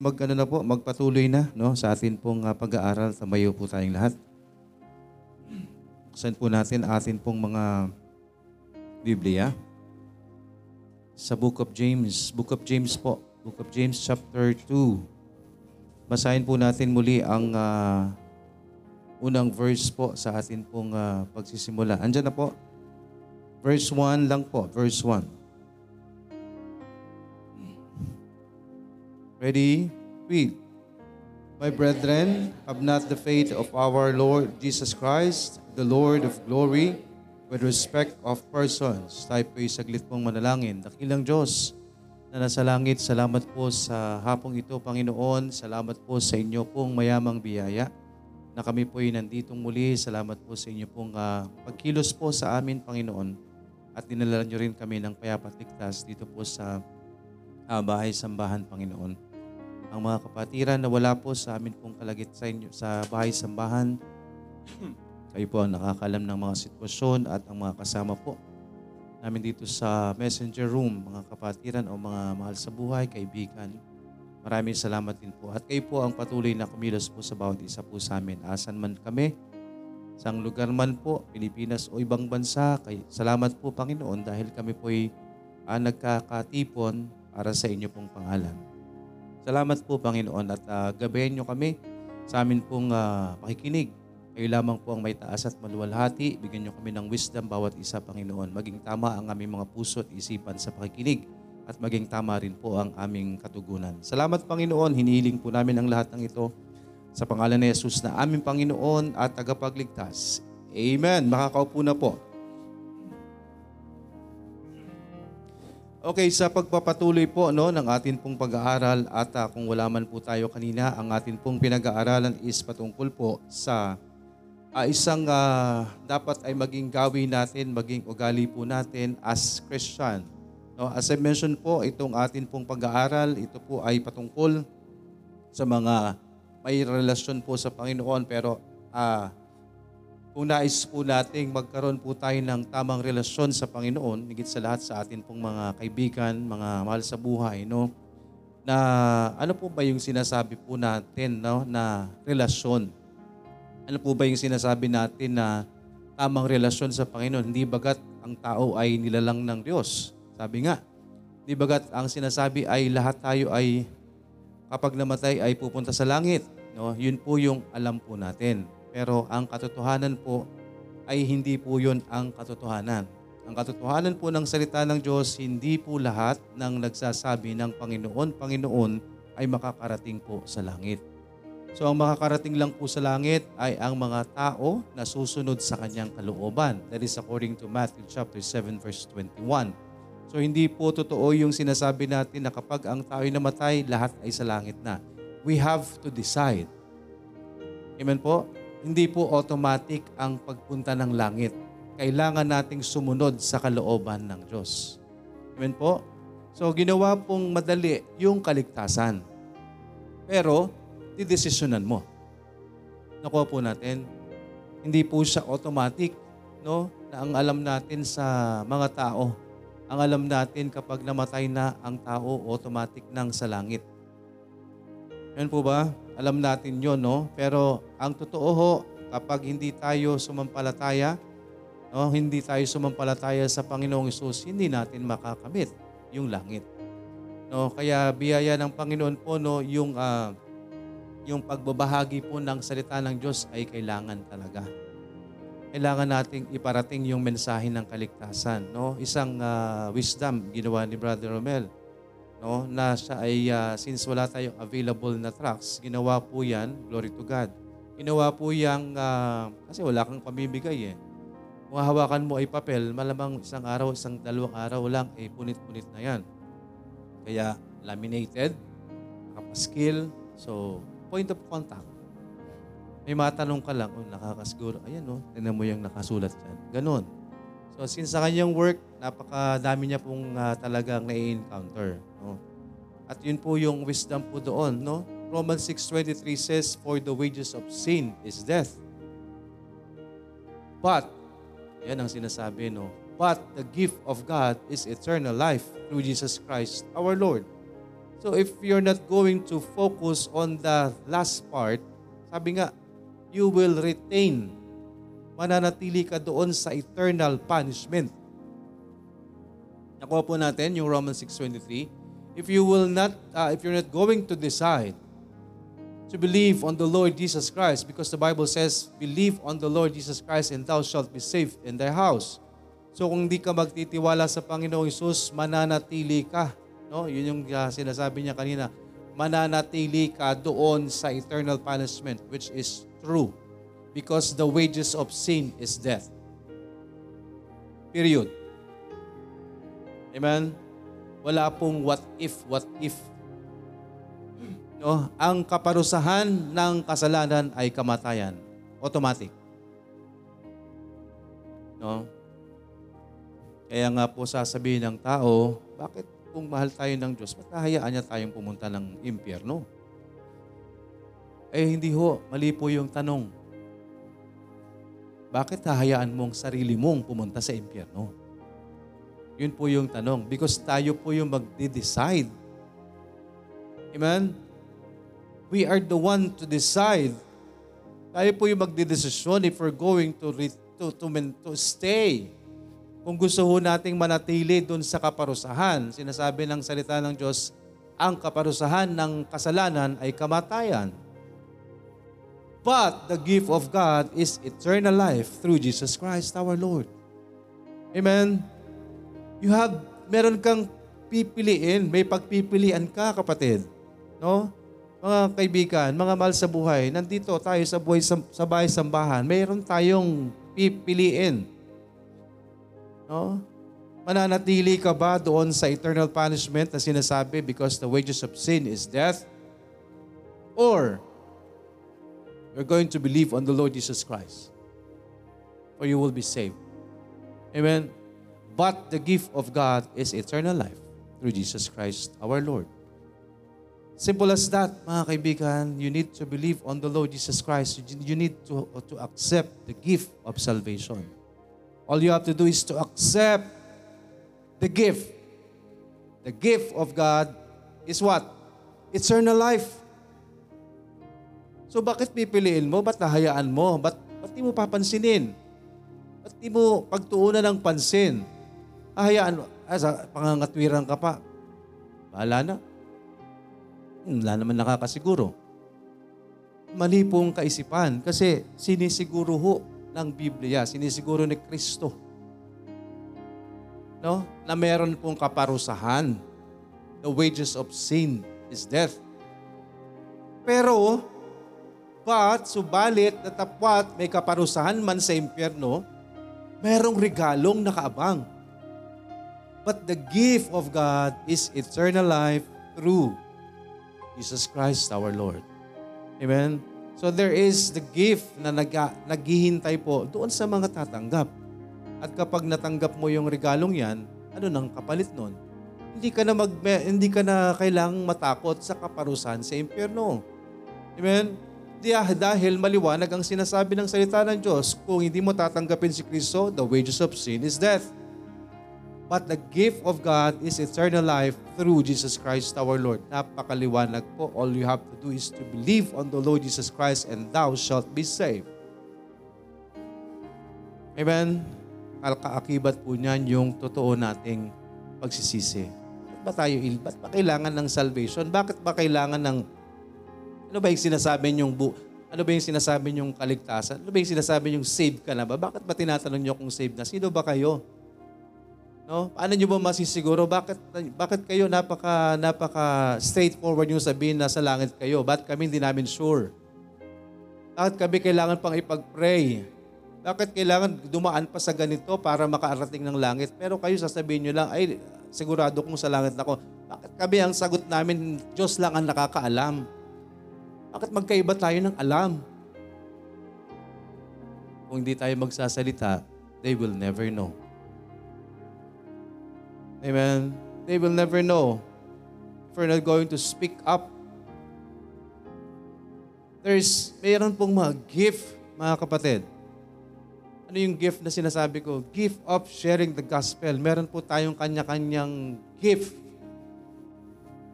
mag ano na po, magpatuloy na no sa atin pong ah, pag-aaral. Tamayo po tayong lahat. Buksan po natin atin pong mga Biblia. Sa Book of James, Book of James po, Book of James chapter 2. Basahin po natin muli ang ah, unang verse po sa atin pong ah, pagsisimula. Andiyan na po. Verse 1 lang po, verse 1. Ready? Read. My brethren, have not the faith of our Lord Jesus Christ, the Lord of glory, with respect of persons. Tayo po'y saglit pong manalangin. Dakilang Diyos na nasa langit, salamat po sa hapong ito, Panginoon. Salamat po sa inyo pong mayamang biyaya na kami po'y nanditong muli. Salamat po sa inyo pong ah, pagkilos po sa amin, Panginoon. At dinala niyo rin kami ng payapat ligtas dito po sa ah, bahay-sambahan, Panginoon ang mga kapatiran na wala po sa amin pong kalagit sa, inyo, sa bahay sambahan. Kayo po ang nakakalam ng mga sitwasyon at ang mga kasama po namin dito sa messenger room, mga kapatiran o mga mahal sa buhay, kaibigan. Maraming salamat din po. At kayo po ang patuloy na kumilos po sa bawat isa po sa amin. Asan man kami, sa lugar man po, Pilipinas o ibang bansa. Kay, salamat po Panginoon dahil kami po ay ah, nagkakatipon para sa inyo pong pangalan. Salamat po Panginoon at uh, gabayan nyo kami sa amin pong ah, pakikinig. Kayo lamang po ang may taas at maluwalhati. Bigyan nyo kami ng wisdom bawat isa Panginoon. Maging tama ang aming mga puso at isipan sa pakikinig at maging tama rin po ang aming katugunan. Salamat Panginoon. Hinihiling po namin ang lahat ng ito sa pangalan ni Jesus na aming Panginoon at tagapagligtas. Amen. Makakaupo na po. Okay, sa pagpapatuloy po no, ng atin pong pag-aaral at ah, kung wala man po tayo kanina, ang atin pong pinag-aaralan is patungkol po sa ah, isang ah, dapat ay maging gawin natin, maging ugali po natin as Christian. No, as I mentioned po, itong atin pong pag-aaral, ito po ay patungkol sa mga may relasyon po sa Panginoon pero ah, kung nais po nating magkaroon po tayo ng tamang relasyon sa Panginoon, higit sa lahat sa atin pong mga kaibigan, mga mahal sa buhay, no? Na ano po ba yung sinasabi po natin, no, na relasyon? Ano po ba yung sinasabi natin na tamang relasyon sa Panginoon? Hindi bagat ang tao ay nilalang ng Diyos. Sabi nga, hindi bagat ang sinasabi ay lahat tayo ay kapag namatay ay pupunta sa langit. No? Yun po yung alam po natin. Pero ang katotohanan po ay hindi po yun ang katotohanan. Ang katotohanan po ng salita ng Diyos, hindi po lahat ng nagsasabi ng Panginoon, Panginoon ay makakarating po sa langit. So ang makakarating lang po sa langit ay ang mga tao na susunod sa kanyang kalooban. That is according to Matthew chapter 7 verse 21. So hindi po totoo yung sinasabi natin na kapag ang tao ay namatay, lahat ay sa langit na. We have to decide. Amen po? Hindi po automatic ang pagpunta ng langit. Kailangan nating sumunod sa kalooban ng Diyos. Amen po? So ginawa pong madali yung kaligtasan. Pero, didesisyonan mo. Nakuha po natin, hindi po siya automatic, no? Na ang alam natin sa mga tao, ang alam natin kapag namatay na ang tao, automatic nang sa langit. Yan po ba? Alam natin yon no? Pero ang totoo ho, kapag hindi tayo sumampalataya, no, hindi tayo sumampalataya sa Panginoong Isus, hindi natin makakamit yung langit. No, kaya biyaya ng Panginoon po no, yung ah, yung pagbabahagi po ng salita ng Diyos ay kailangan talaga. Kailangan nating iparating yung mensahe ng kaligtasan, no? Isang ah, wisdom ginawa ni Brother Romel no, na siya ay uh, since wala tayong available na trucks, ginawa po 'yan, glory to God. Ginawa po yang uh, kasi wala kang pamimigay eh. Kung hawakan mo ay papel, malamang isang araw, isang dalawang araw lang, eh punit-punit na yan. Kaya laminated, nakapaskil, so point of contact. May matanong ka lang, oh, nakakasiguro, ayan oh, tinan mo yung nakasulat dyan. Ganon. So since sa kanyang work, napakadami niya pong uh, talagang na-encounter. At yun po yung wisdom po doon. No? Romans 6.23 says, For the wages of sin is death. But, yan ang sinasabi, no? But the gift of God is eternal life through Jesus Christ our Lord. So if you're not going to focus on the last part, sabi nga, you will retain. Mananatili ka doon sa eternal punishment. Nakuha po natin yung Romans 6.23. If you will not, uh, if you're not going to decide to believe on the Lord Jesus Christ, because the Bible says, believe on the Lord Jesus Christ and thou shalt be safe in thy house. So kung hindi ka magtitiwala sa Panginoong Isus, mananatili ka No? Yun yung uh, sinasabi niya kanina. Mananatili ka doon sa eternal punishment, which is true. Because the wages of sin is death. Period. Amen? Wala pong what if, what if. No? Ang kaparusahan ng kasalanan ay kamatayan. Automatic. No? Kaya nga po sasabihin ng tao, bakit kung mahal tayo ng Diyos, ba't hahayaan niya tayong pumunta ng impyerno? Eh hindi ho, mali po yung tanong. Bakit hahayaan mong sarili mong pumunta sa impyerno? Yun po yung tanong. Because tayo po yung magde-decide. Amen? We are the one to decide. Tayo po yung magde-desisyon if we're going to, to, to, to stay kung gusto ho nating manatili doon sa kaparusahan, sinasabi ng salita ng Diyos, ang kaparusahan ng kasalanan ay kamatayan. But the gift of God is eternal life through Jesus Christ our Lord. Amen? You have, meron kang pipiliin, may pagpipilian ka kapatid. No? Mga kaibigan, mga mahal sa buhay, nandito tayo sa buhay sa bahay sambahan, mayroon tayong pipiliin. No? Mananatili ka ba doon sa eternal punishment na sinasabi because the wages of sin is death? Or you're going to believe on the Lord Jesus Christ or you will be saved. Amen? But the gift of God is eternal life through Jesus Christ our Lord. Simple as that, mga kaibigan, you need to believe on the Lord Jesus Christ. You need to, to accept the gift of salvation. All you have to do is to accept the gift. The gift of God is what? Eternal life. So bakit pipiliin mo? Ba't nahayaan mo? Ba't, ba't di mo papansinin? Ba't di mo pagtuunan ng pansin? Hahayaan mo. Ah, pangangatwiran ka pa. Bahala na. Wala naman nakakasiguro. Mali pong kaisipan kasi sinisiguro ho ng Biblia, sinisiguro ni Kristo. No? Na meron pong kaparusahan. The wages of sin is death. Pero, but, subalit, natapwat, may kaparusahan man sa impyerno, merong regalong nakaabang. But the gift of God is eternal life through Jesus Christ our Lord. Amen? So there is the gift na nag, naghihintay po doon sa mga tatanggap. At kapag natanggap mo yung regalong yan, ano nang kapalit nun? Hindi ka na mag, hindi ka na kailangang matakot sa kaparusahan sa impyerno. Amen? Dahil maliwanag ang sinasabi ng salita ng Diyos, kung hindi mo tatanggapin si Kristo, the wages of sin is death. But the gift of God is eternal life through Jesus Christ our Lord. Napakaliwanag po. All you have to do is to believe on the Lord Jesus Christ and thou shalt be saved. Amen? Kaakibat po niyan yung totoo nating pagsisisi. Ba't ba tayo, ba't ba kailangan ng salvation? Bakit ba kailangan ng, ano ba yung sinasabi yung bu, ano ba yung sinasabi yung kaligtasan? Ano ba yung sinasabi yung save ka na ba? Bakit ba tinatanong niyo kung save na? Sino ba kayo? No? Paano niyo ba masisiguro bakit bakit kayo napaka napaka straightforward niyo sabihin na sa langit kayo? Bakit kami hindi namin sure? Bakit kami kailangan pang ipag-pray? Bakit kailangan dumaan pa sa ganito para makaarating ng langit? Pero kayo sasabihin niyo lang, ay sigurado kong sa langit ako. Bakit kami ang sagot namin, Diyos lang ang nakakaalam? Bakit magkaiba tayo ng alam? Kung hindi tayo magsasalita, they will never know. Amen. They will never know if we're not going to speak up. There's, mayroon pong mga gift, mga kapatid. Ano yung gift na sinasabi ko? Gift of sharing the gospel. Meron po tayong kanya-kanyang gift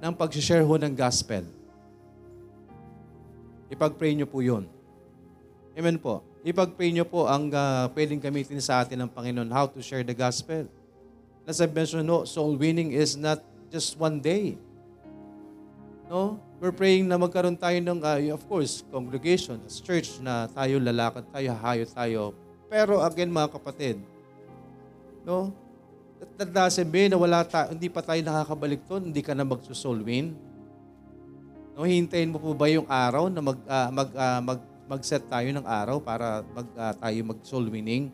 ng pag-share ho ng gospel. Ipag-pray nyo po yun. Amen po. Ipag-pray nyo po ang uh, pwedeng gamitin sa atin ng Panginoon, how to share the gospel. As I mentioned, no, soul winning is not just one day. No? We're praying na magkaroon tayo ng, uh, of course, congregation, as church na tayo lalakad tayo, hayo tayo. Pero again, mga kapatid, no? That doesn't mean na wala ta- hindi pa tayo nakakabalik doon, hindi ka na magsusoul win. No, hintayin mo po ba yung araw na mag, uh, mag, uh, mag, mag-set tayo ng araw para mag, uh, tayo mag-soul winning?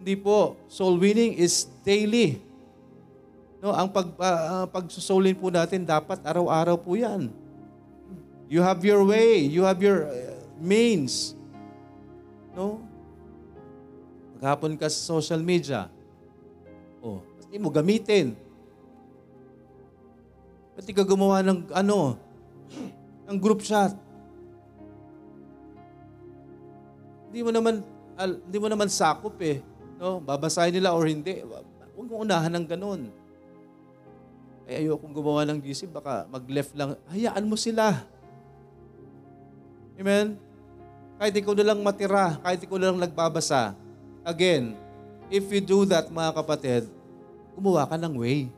Hindi po. Soul winning is daily. No, ang pag uh, pagsusolin po natin dapat araw-araw po 'yan. You have your way, you have your uh, means. No? Maghapon ka sa social media. Oh, hindi mo gamitin. Pati ka gumawa ng ano, ng group chat. Hindi mo naman al, hindi mo naman sakop eh. No, babasahin nila or hindi. Huwag mo unahan ng ganun. Eh ayokong gumawa ng GC, baka mag-left lang. Hayaan mo sila. Amen? Kahit ikaw na lang matira, kahit ikaw na lang nagbabasa. Again, if you do that, mga kapatid, gumawa ka ng way.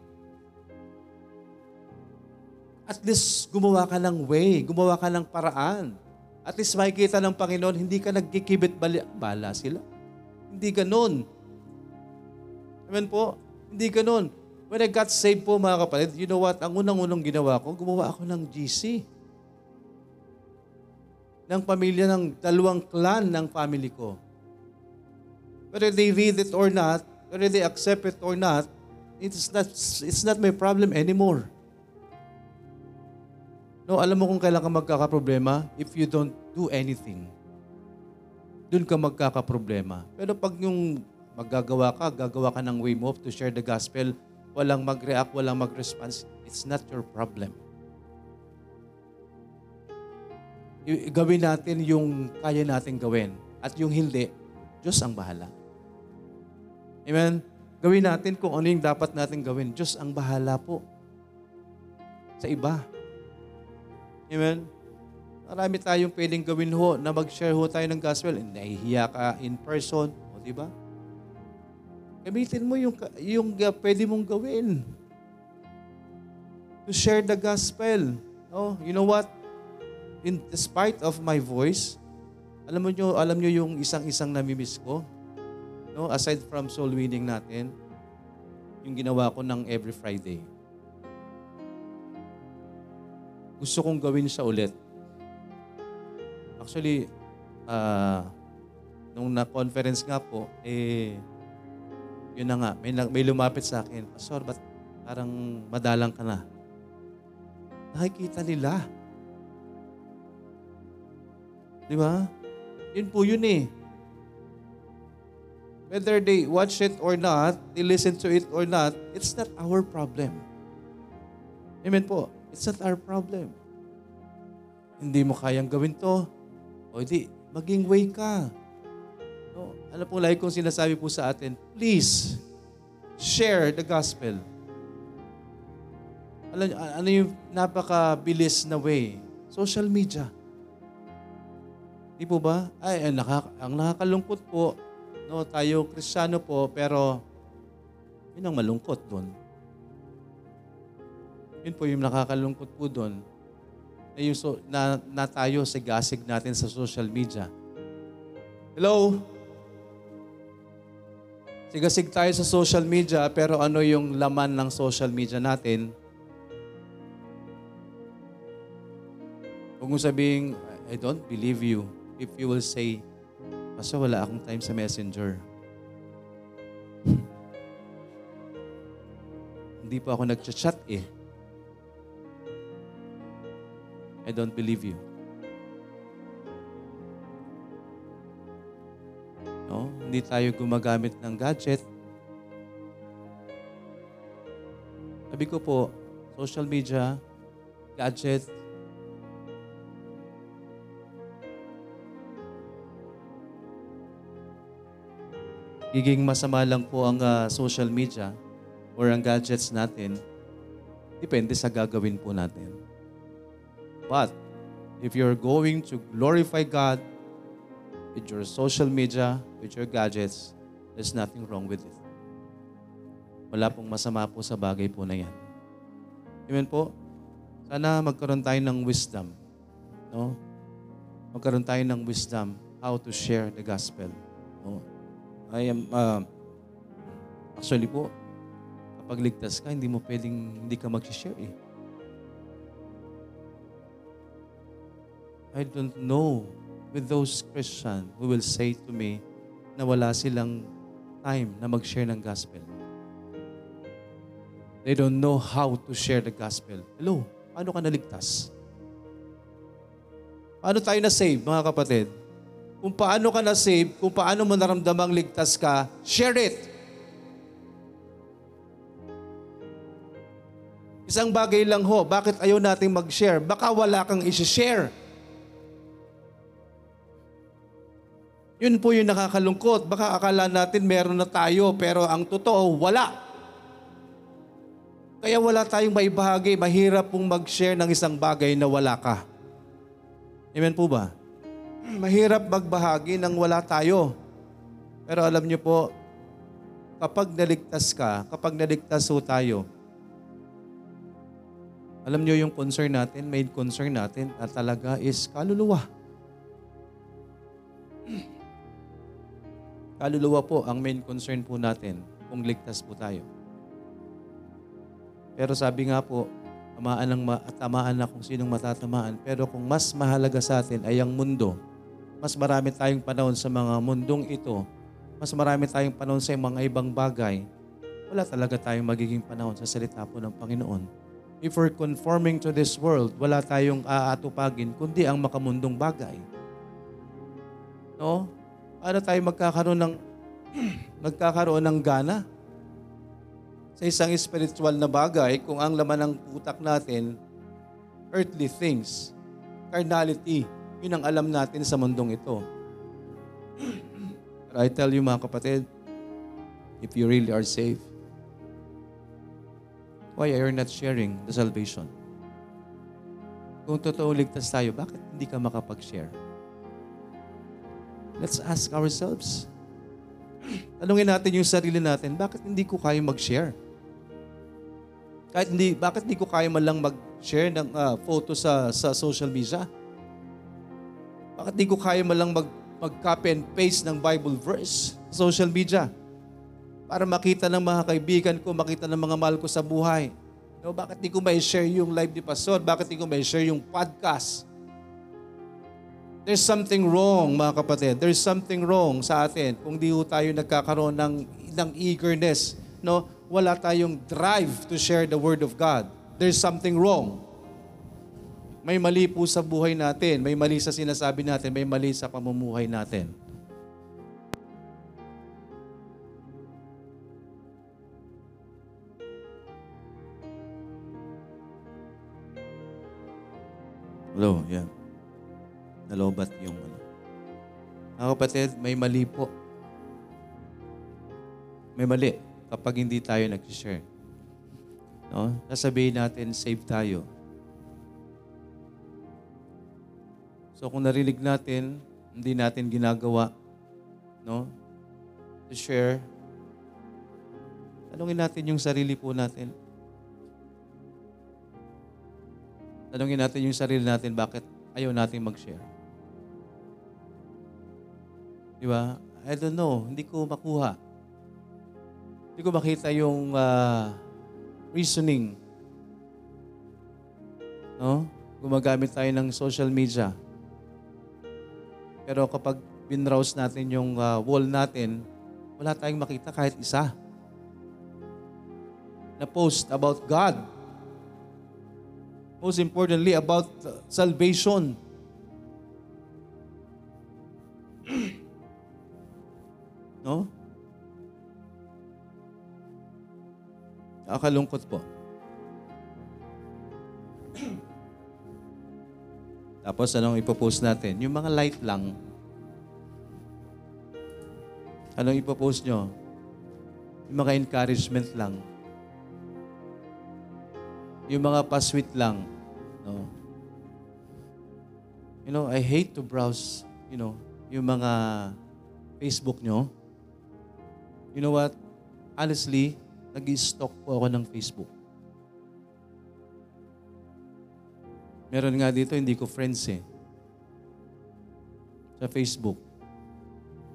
At least gumawa ka ng way, gumawa ka ng paraan. At least makikita ng Panginoon, hindi ka nagkikibit bali, bala sila. Hindi ganon. Amen po? Hindi ganon. When I got saved po mga kapatid, you know what? Ang unang-unang ginawa ko, gumawa ako ng GC. Ng pamilya ng dalawang clan ng family ko. Whether they read it or not, whether they accept it or not, it's not, it's not my problem anymore. No, alam mo kung kailan ka magkakaproblema? If you don't do anything. Doon ka magkakaproblema. Pero pag yung maggagawa ka, gagawa ka ng way mo to share the gospel, walang mag-react, walang mag-response, it's not your problem. I- gawin natin yung kaya natin gawin. At yung hindi, Diyos ang bahala. Amen? Gawin natin kung ano yung dapat natin gawin. Diyos ang bahala po. Sa iba. Amen? Marami tayong pwedeng gawin ho na mag-share ho tayo ng gospel. Nahihiya ka in person. O, di ba? Gamitin mo yung, yung uh, pwede mong gawin. To share the gospel. Oh, you know what? In despite of my voice, alam mo nyo, alam nyo yung isang-isang namimiss ko? No, aside from soul winning natin, yung ginawa ko ng every Friday. Gusto kong gawin siya ulit. Actually, uh, nung na-conference nga po, eh, yun na nga, may, may lumapit sa akin, Pastor, ba't parang madalang ka na? Nakikita nila. Di ba? Yun po yun eh. Whether they watch it or not, they listen to it or not, it's not our problem. Amen po. It's not our problem. Hindi mo kayang gawin to. O di, maging way ka. No? Ano pong lagi kong sinasabi po sa atin, please, share the gospel. Alam, ano yung napakabilis na way? Social media. Di po ba? Ay, ang, nakaka, ang nakakalungkot po, no, tayo kristyano po, pero yun ang malungkot doon. Yun po yung nakakalungkot po doon. Na, yung so, na, na tayo sa gasig natin sa social media. Hello? Sigasig tayo sa social media, pero ano yung laman ng social media natin? Huwag mo I don't believe you if you will say, Pastor, wala akong time sa messenger. Hindi pa ako nag-chat eh. I don't believe you. No? Hindi tayo gumagamit ng gadget. Sabi ko po, social media, gadget, giging masama lang po ang uh, social media or ang gadgets natin Depende sa gagawin po natin. But, if you're going to glorify God with your social media, with your gadgets, there's nothing wrong with it. Wala pong masama po sa bagay po na yan. Amen po? Sana magkaroon tayo ng wisdom. No? Magkaroon tayo ng wisdom how to share the gospel. No? I am, uh, actually po, kapag ligtas ka, hindi mo pwedeng hindi ka mag-share eh. I don't know with those Christian who will say to me na wala silang time na mag-share ng gospel. They don't know how to share the gospel. Hello, paano ka naligtas? Paano tayo na-save, mga kapatid? Kung paano ka na-save, kung paano mo naramdamang ligtas ka, share it. Isang bagay lang ho, bakit ayaw nating mag-share? Baka wala kang isi-share. Yun po yung nakakalungkot. Baka akala natin meron na tayo, pero ang totoo, wala. Kaya wala tayong maibahagi. Mahirap pong mag-share ng isang bagay na wala ka. Amen po ba? Mahirap magbahagi ng wala tayo. Pero alam niyo po, kapag naligtas ka, kapag naligtas ho tayo, alam niyo yung concern natin, main concern natin at talaga is kaluluwa. Kaluluwa po ang main concern po natin kung ligtas po tayo. Pero sabi nga po, tamaan, ng ma- tamaan na kung sinong matatamaan. Pero kung mas mahalaga sa atin ay ang mundo, mas marami tayong panahon sa mga mundong ito, mas marami tayong panahon sa mga ibang bagay, wala talaga tayong magiging panahon sa salita po ng Panginoon. If we're conforming to this world, wala tayong aatupagin kundi ang makamundong bagay. No? Paano tayo magkakaroon ng magkakaroon ng gana sa isang spiritual na bagay kung ang laman ng utak natin earthly things, carnality, yun ang alam natin sa mundong ito. But I tell you mga kapatid, if you really are saved, why are you not sharing the salvation? Kung totoo ligtas tayo, bakit hindi ka makapag-share? Let's ask ourselves. Tanungin natin yung sarili natin, bakit hindi ko kaya mag-share? Kahit hindi, bakit hindi ko kaya man lang mag-share ng ah, photo sa, sa social media? Bakit hindi ko kaya man lang mag, mag-copy and paste ng Bible verse sa social media? Para makita ng mga kaibigan ko, makita ng mga mahal ko sa buhay. No, bakit hindi ko may share yung live ni Pastor? Bakit hindi ko may share yung podcast? There's something wrong, mga kapatid. There's something wrong sa atin kung di tayo nagkakaroon ng, ng eagerness. No? Wala tayong drive to share the Word of God. There's something wrong. May mali po sa buhay natin. May mali sa sinasabi natin. May mali sa pamumuhay natin. Hello, yan. Nalobat yung ano. Mga kapatid, may mali po. May mali kapag hindi tayo nag-share. No? Sasabihin natin, save tayo. So kung narinig natin, hindi natin ginagawa, no? To share, tanungin natin yung sarili po natin. Tanungin natin yung sarili natin, bakit ayaw natin mag-share? Di ba? I don't know. Hindi ko makuha. Hindi ko makita yung ah, reasoning. No? Gumagamit tayo ng social media. Pero kapag binrowse natin yung ah, wall natin, wala tayong makita kahit isa. Na post about God. Most importantly, about uh, salvation. no? Nakakalungkot po. Tapos anong ipopost natin? Yung mga light lang. Anong ipopost nyo? Yung mga encouragement lang. Yung mga pasweet lang. No? You know, I hate to browse, you know, yung mga Facebook nyo. You know what? Honestly, nag-stalk po ako ng Facebook. Meron nga dito, hindi ko friends eh. Sa Facebook.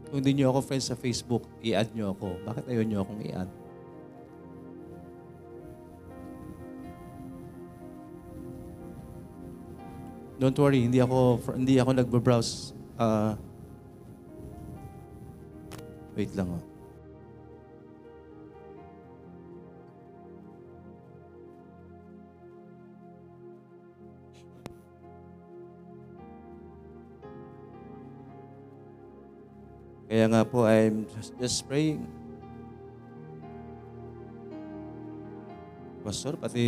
Kung hindi nyo ako friends sa Facebook, i-add nyo ako. Bakit ayaw nyo akong i-add? Don't worry, hindi ako hindi ako nagbo-browse. Ah, wait lang oh. Kaya nga po, I'm just, just praying. Pastor, pati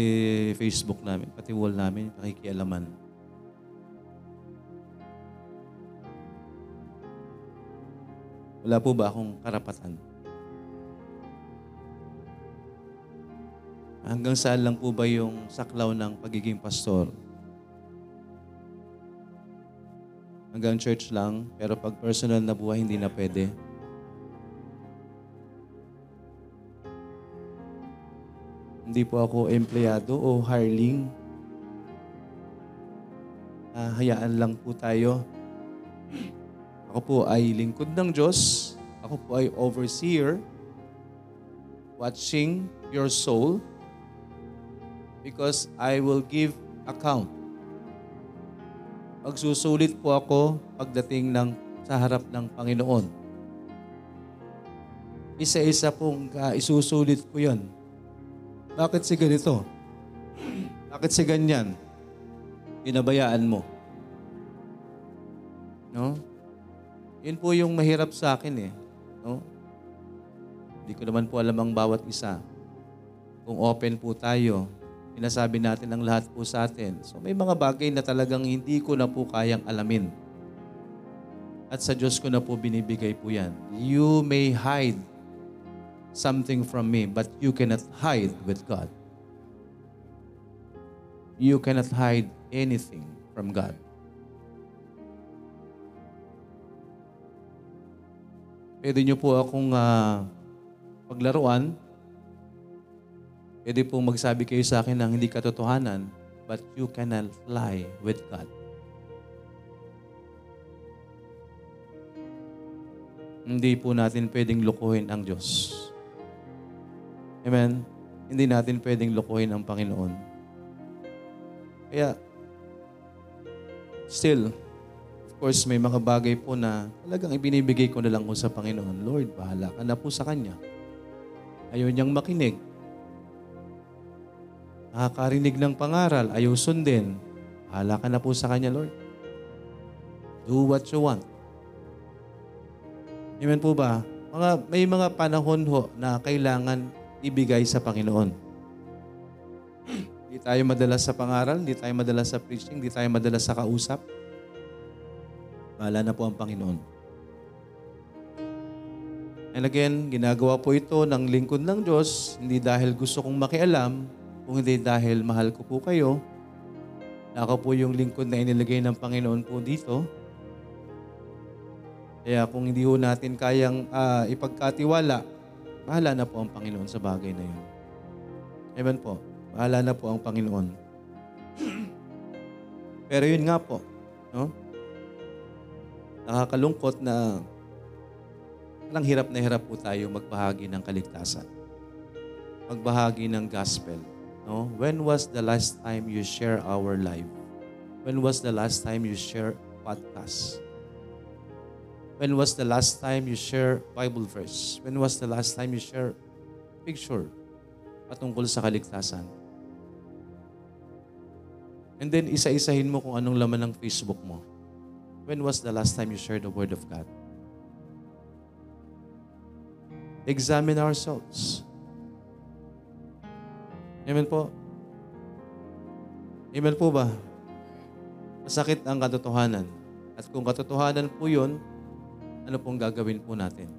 Facebook namin, pati wall namin, pakikialaman. Wala po ba akong karapatan? Hanggang saan lang po ba yung saklaw ng pagiging pastor? Hanggang church lang, pero pag personal na buhay, hindi na pwede. Hindi po ako empleyado o hireling. Ah, hayaan lang po tayo. Ako po ay lingkod ng Diyos. Ako po ay overseer watching your soul because I will give account. Magsusulit po ako pagdating ng sa harap ng Panginoon. Isa-isa pong uh, isusulit ko yan. Bakit si ganito? Bakit si ganyan? Pinabayaan mo. No? Yun po yung mahirap sa akin eh. No? Hindi ko naman po alam ang bawat isa. Kung open po tayo, sinasabi natin ang lahat po sa atin. So may mga bagay na talagang hindi ko na po kayang alamin. At sa Diyos ko na po binibigay po yan. You may hide something from me, but you cannot hide with God. You cannot hide anything from God. Pwede nyo po akong uh, paglaruan. Pwede pong magsabi kayo sa akin ng hindi katotohanan, but you cannot lie with God. Hindi po natin pwedeng lukuhin ang Diyos. Amen? Hindi natin pwedeng lukuhin ang Panginoon. Kaya, still, course, may mga bagay po na talagang ibinibigay ko na lang po sa Panginoon. Lord, bahala ka na po sa Kanya. Ayaw niyang makinig. Nakakarinig ng pangaral, ayaw sundin. Bahala ka na po sa Kanya, Lord. Do what you want. Amen po ba? Mga, may mga panahon ho na kailangan ibigay sa Panginoon. Hindi tayo madalas sa pangaral, hindi tayo madalas sa preaching, hindi tayo madalas sa kausap. Bahala na po ang Panginoon. And again, ginagawa po ito ng lingkod ng Diyos, hindi dahil gusto kong makialam, kung hindi dahil mahal ko po kayo. Ako po yung lingkod na inilagay ng Panginoon po dito. Kaya kung hindi ho natin kayang uh, ipagkatiwala, bahala na po ang Panginoon sa bagay na yun. Amen po. Bahala na po ang Panginoon. Pero yun nga po, no? nakakalungkot na parang hirap na hirap po tayo magbahagi ng kaligtasan. Magbahagi ng gospel. No? When was the last time you share our life? When was the last time you share podcast? When was the last time you share Bible verse? When was the last time you share picture patungkol sa kaligtasan? And then isa-isahin mo kung anong laman ng Facebook mo. When was the last time you shared the Word of God? Examine ourselves. Amen po. Amen po ba? Masakit ang katotohanan. At kung katotohanan po yun, ano pong gagawin po natin?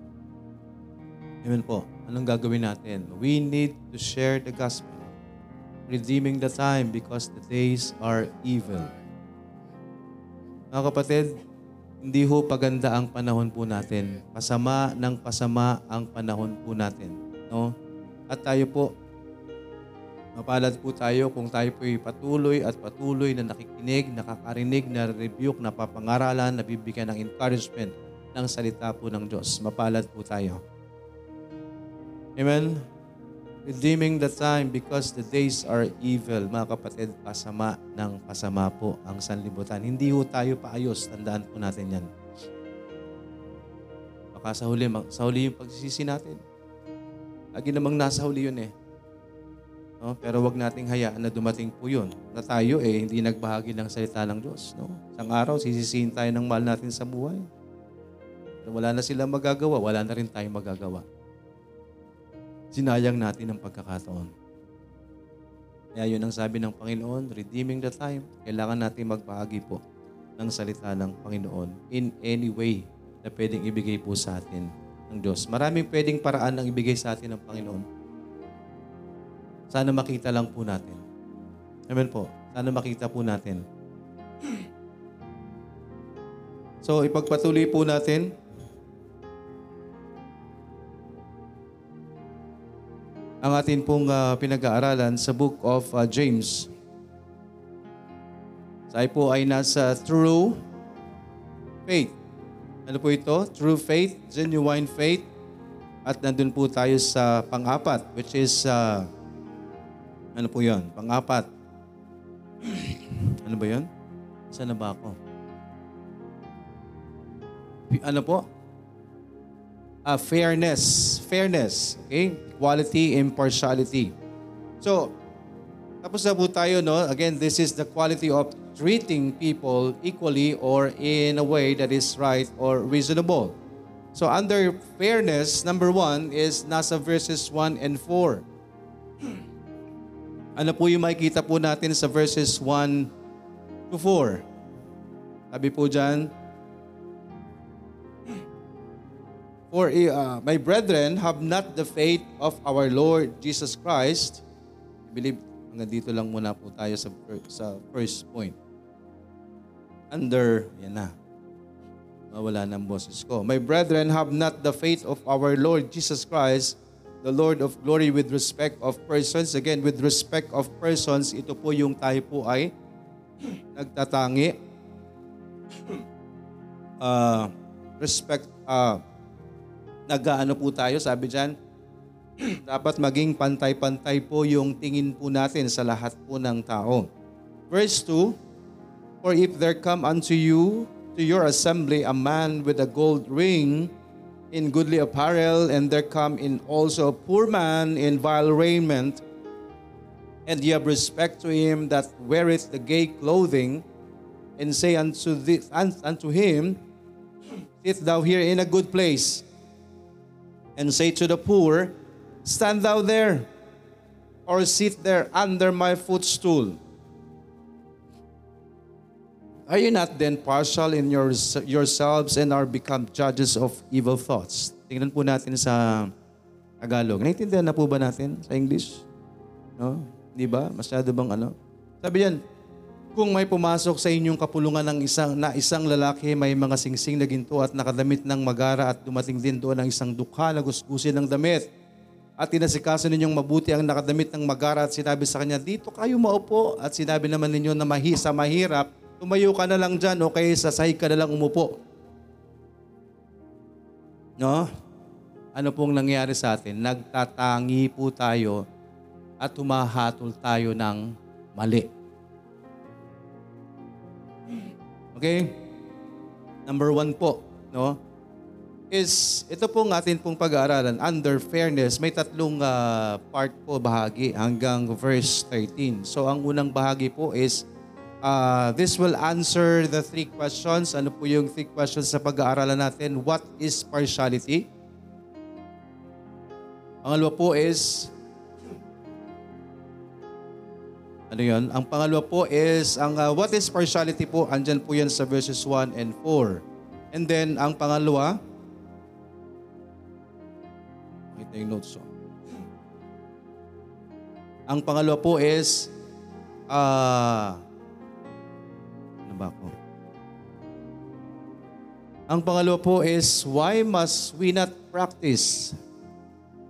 Amen po. Anong gagawin natin? We need to share the gospel. redeeming the time because the days are evil. Mga kapatid, hindi ho paganda ang panahon po natin. Pasama ng pasama ang panahon po natin. No? At tayo po, mapalad po tayo kung tayo po patuloy at patuloy na nakikinig, nakakarinig, na rebuke, napapangaralan, nabibigyan ng encouragement ng salita po ng Diyos. Mapalad po tayo. Amen? Redeeming the time because the days are evil. Mga kapatid, pasama ng pasama po ang sanlibutan. Hindi ho tayo paayos. Tandaan po natin yan. Baka sa huli, sa huli yung pagsisisi natin. Lagi namang nasa huli yun eh. No? Pero wag nating hayaan na dumating po yun. Na tayo eh, hindi nagbahagi ng salita ng Diyos. No? Isang araw, sisisihin tayo ng mahal natin sa buhay. Pero wala na sila magagawa, wala na rin tayong magagawa sinayang natin ang pagkakataon. Kaya yun ang sabi ng Panginoon, redeeming the time, kailangan natin magbahagi po ng salita ng Panginoon in any way na pwedeng ibigay po sa atin ng Diyos. Maraming pwedeng paraan ang ibigay sa atin ng Panginoon. Sana makita lang po natin. Amen po. Sana makita po natin. So, ipagpatuloy po natin ang atin pong uh, pinag-aaralan sa book of uh, James. Tayo po ay nasa true faith. Ano po ito? True faith, genuine faith. At nandun po tayo sa pang-apat, which is, uh, ano po yon? Pang-apat. ano ba yon? Saan na ba ako? Ano po? uh, fairness. Fairness. Okay? Quality, impartiality. So, tapos na po tayo, no? Again, this is the quality of treating people equally or in a way that is right or reasonable. So, under fairness, number one is nasa verses 1 and 4. Ano po yung makikita po natin sa verses 1 to 4? Sabi po dyan, For uh, my brethren, have not the faith of our Lord Jesus Christ. I believe hanggang dito lang muna po tayo sa, sa first point. Under, yan na. Mawala ng boses ko. My brethren, have not the faith of our Lord Jesus Christ, the Lord of glory with respect of persons. Again, with respect of persons, ito po yung tayo po ay nagtatangi. Uh, respect, uh, nag-ano po tayo, sabi diyan, dapat maging pantay-pantay po yung tingin po natin sa lahat po ng tao. Verse 2, For if there come unto you to your assembly a man with a gold ring in goodly apparel, and there come in also a poor man in vile raiment, and ye have respect to him that weareth the gay clothing, and say unto, unto him, Sit thou here in a good place, and say to the poor, Stand thou there, or sit there under my footstool. Are you not then partial in your, yourselves and are become judges of evil thoughts? Tingnan po natin sa Tagalog. Naintindihan na po ba natin sa English? No? Di ba? Masyado bang ano? Sabi yan, kung may pumasok sa inyong kapulungan ng isang, na isang lalaki may mga singsing na ginto at nakadamit ng magara at dumating din doon ang isang dukha na gusgusin ng damit. At tinasikaso ninyong mabuti ang nakadamit ng magara at sinabi sa kanya, dito kayo maupo. At sinabi naman ninyo na mahi, sa mahirap, tumayo ka na lang dyan o kaya sa sahig ka na lang umupo. No? Ano pong nangyari sa atin? Nagtatangi po tayo at humahatol tayo ng mali. Okay? Number one po, no? Is, ito pong atin pong pag-aaralan, under fairness, may tatlong uh, part po bahagi hanggang verse 13. So ang unang bahagi po is, uh, this will answer the three questions. Ano po yung three questions sa pag-aaralan natin? What is partiality? Pangalawa po is, Ano yun? Ang pangalawa po is, ang uh, what is partiality po? Andyan po yan sa verses 1 and 4. And then, ang pangalawa, makita yung notes ko. Ang pangalawa po is, ah, ano Ang pangalawa po is, why must we not practice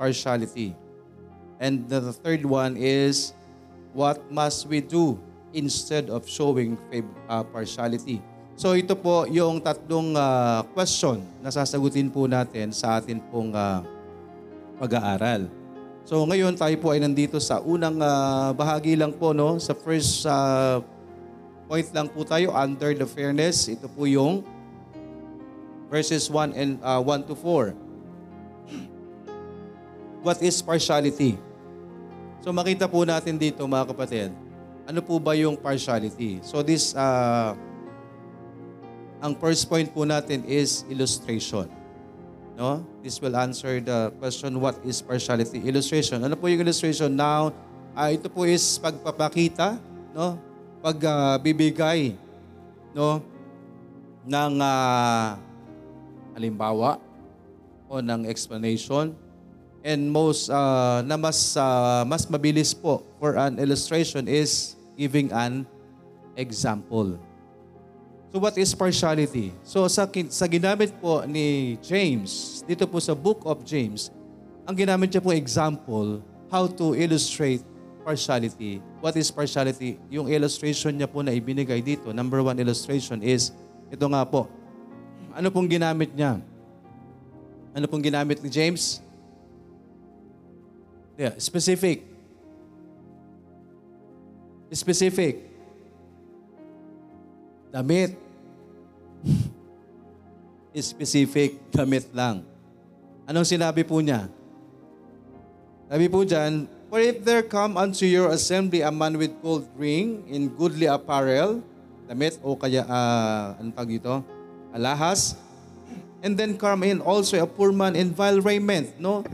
partiality? And the third one is, what must we do instead of showing uh, partiality? So ito po yung tatlong uh, question na sasagutin po natin sa atin pong uh, pag-aaral. So ngayon tayo po ay nandito sa unang uh, bahagi lang po no, sa first uh, point lang po tayo under the fairness. Ito po yung verses 1 and uh, 1 to 4. What is partiality? So makita po natin dito mga kapatid, ano po ba yung partiality? So this, uh, ang first point po natin is illustration. No? This will answer the question, what is partiality? Illustration. Ano po yung illustration? Now, uh, ito po is pagpapakita, no? Pagbibigay, uh, no? ng uh, halimbawa o ng explanation And most uh, na mas uh, mas mabilis po for an illustration is giving an example. So what is partiality? So sa sa ginamit po ni James dito po sa book of James, ang ginamit niya po example how to illustrate partiality. What is partiality? Yung illustration niya po na ibinigay dito, number one illustration is ito nga po. Ano pong ginamit niya? Ano pong ginamit ni James? Yeah, specific. Specific. Damit. specific damit lang. Anong sinabi po niya? Sabi po dyan, For if there come unto your assembly a man with gold ring in goodly apparel, damit o kaya, uh, ano tag dito? Alahas. And then come in also a poor man in vile raiment, no?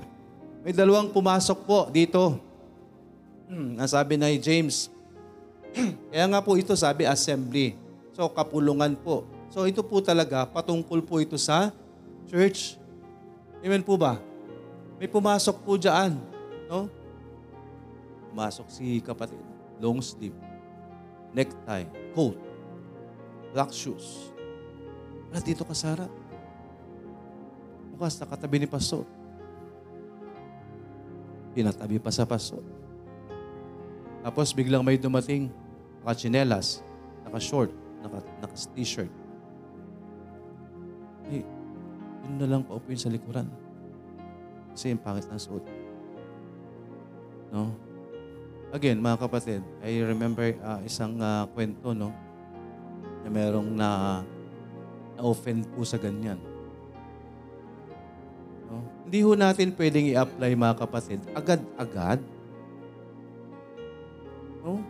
May dalawang pumasok po dito. Hmm, ang sabi na James, kaya nga po ito sabi assembly. So kapulungan po. So ito po talaga, patungkol po ito sa church. Amen po ba? May pumasok po dyan. No? Pumasok si kapatid. Long sleeve. Necktie. Coat. Black shoes. Wala dito ka, Sarah. Bukas nakatabi ni Pastor pinatabi pa sa paso. Tapos biglang may dumating, naka-chinelas, naka-short, naka, naka-t-shirt. Hey, yun na lang paupuin sa likuran. Kasi yung pangit ng suot. No? Again, mga kapatid, I remember uh, isang uh, kwento, no? Na merong na na-offend po sa ganyan. No? Hindi ho natin pwedeng i-apply mga kapatid agad-agad. No?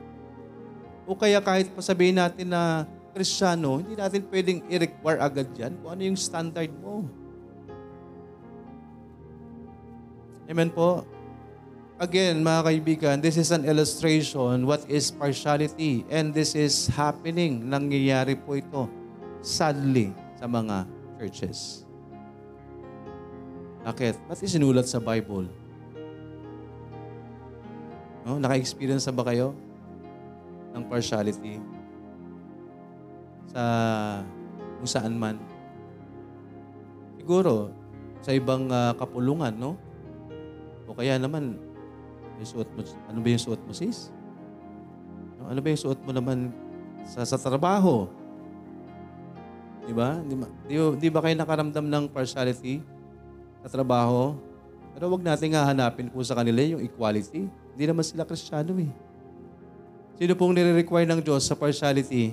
O kaya kahit pasabihin natin na Kristiyano, hindi natin pwedeng i-require agad yan kung ano yung standard mo. Amen po? Again, mga kaibigan, this is an illustration what is partiality and this is happening. Nangyayari po ito sadly sa mga churches. Bakit? Ba't isinulat sa Bible? No? Naka-experience na ba kayo ng partiality? Sa kung saan man. Siguro, sa ibang uh, kapulungan, no? O kaya naman, yung suot mo, ano ba yung suot mo, sis? No? Ano ba yung suot mo naman sa, sa trabaho? Di ba? Di, di, di ba kayo nakaramdam ng partiality? sa trabaho. Pero wag natin hahanapin po sa kanila yung equality. Hindi naman sila kristyano eh. Sino pong nire-require ng Diyos sa partiality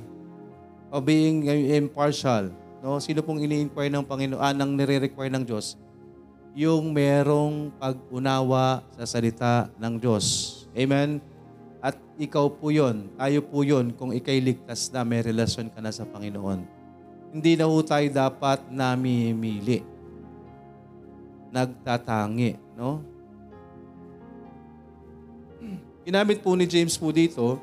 o being impartial? No? Sino pong ini-inquire ng Panginoon, ah, nang nire-require ng Diyos? Yung merong pag-unawa sa salita ng Diyos. Amen? At ikaw po yon, tayo po yon kung ikay ligtas na may relasyon ka na sa Panginoon. Hindi na po tayo dapat namimili nagtatangi, no? Ginamit po ni James po dito,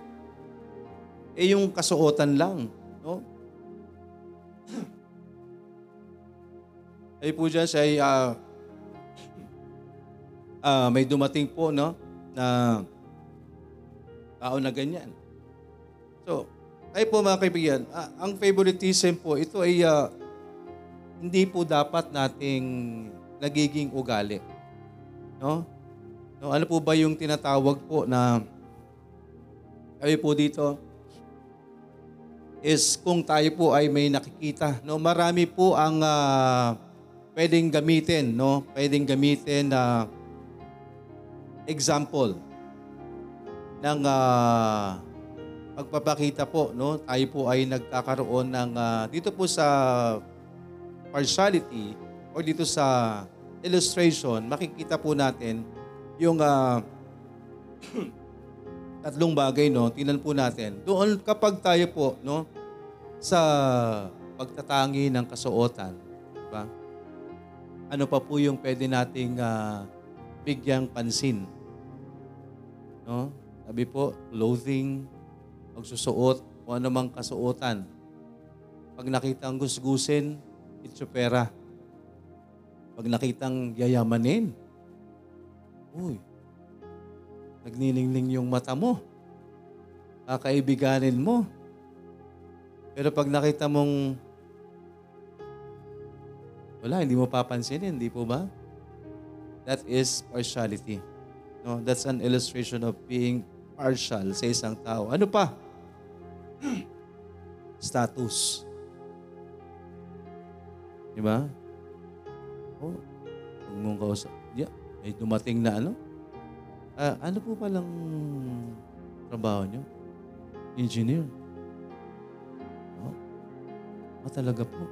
eh yung kasuotan lang, no? Ay po dyan siya ay uh, uh, may dumating po, no? Na tao na ganyan. So, tayo po mga kaibigan, ah, ang favoritism po, ito ay ah, hindi po dapat nating nagiging ugali. No? No, ano po ba yung tinatawag po na kami po dito is kung tayo po ay may nakikita, no, marami po ang ah, pwedeng gamitin, no? Pwedeng gamitin na example ng ah, pagpapakita po, no? Tayo po ay nagkakaroon ng ah, dito po sa partiality o dito sa illustration, makikita po natin yung ah, tatlong bagay, no? Tingnan po natin. Doon kapag tayo po, no, sa pagtatangi ng kasuotan, ba? Ano pa po yung pwede nating ah, bigyang pansin? No? Sabi po, clothing, pagsusuot, o anumang kasuotan. Pag nakitang gusgusin, itsupera. Pag nakitang yayamanin, uy, nagniningning yung mata mo. Kakaibiganin mo. Pero pag nakita mong wala, hindi mo papansinin, hindi po ba? That is partiality. No, that's an illustration of being partial sa isang tao. Ano pa? Status. Di ba? Oh, huwag mong kausap. Yeah, may dumating na ano? Ah, ano po palang trabaho nyo? Engineer. Oh, ah, talaga po.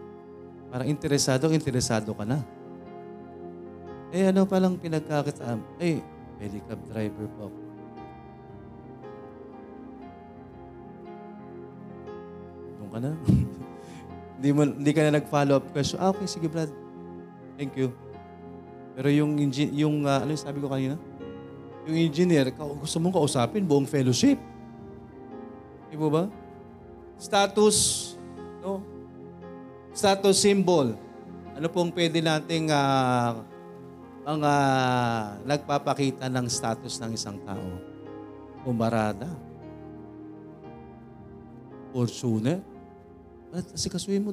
Parang interesado, interesado ka na. Eh, ano palang pinagkakitaan? Eh, pedicab driver po ako. ka na. hindi, mo, hindi ka na nag-follow up question. Ah, okay, sige Brad. Thank you. Pero yung, engi- yung ah, ano yung sabi ko kanina? Yung engineer, gusto mong kausapin buong fellowship. Di po ba? Status, no? Status symbol. Ano pong pwede nating ah, mga nagpapakita ng status ng isang tao? Umarada. Fortuner. At asikasuhin mo.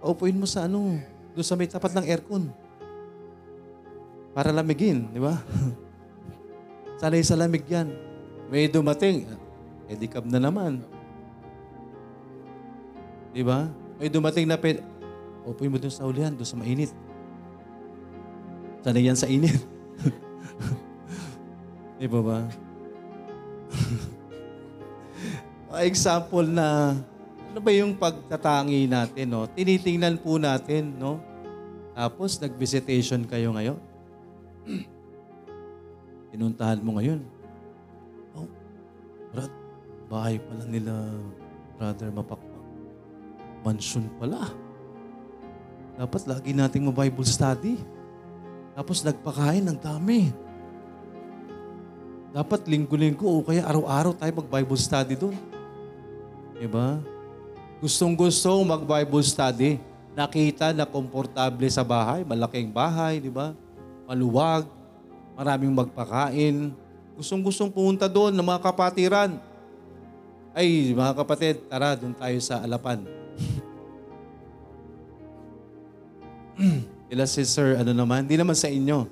Paupuin mo sa ano, doon sa may tapat ng aircon. Para lamigin, di ba? Sanay sa lamig yan. May dumating, pedicab na naman. Di ba? May dumating na ped... Upuin mo doon sa ulihan, doon sa mainit. Sanay yan sa init. Di ba ba? Example na ano ba yung pagtatangi natin, no? Tinitingnan po natin, no? Tapos nag-visitation kayo ngayon. Pinuntahan mo ngayon. Oh, Brad, bahay pala nila Brother Mapakpak. Mansion pala. Dapat lagi nating ma-Bible study. Tapos nagpakain ng dami. Dapat linggo-linggo o kaya araw-araw tayo mag-Bible study doon. Diba? Gustong-gusto mag-Bible study. Nakita na komportable sa bahay, malaking bahay, di ba? Maluwag, maraming magpakain. Gustong-gustong pumunta doon ng mga kapatiran. Ay, mga kapatid, tara, doon tayo sa Alapan. Ila si Sir, ano naman? Hindi naman sa inyo.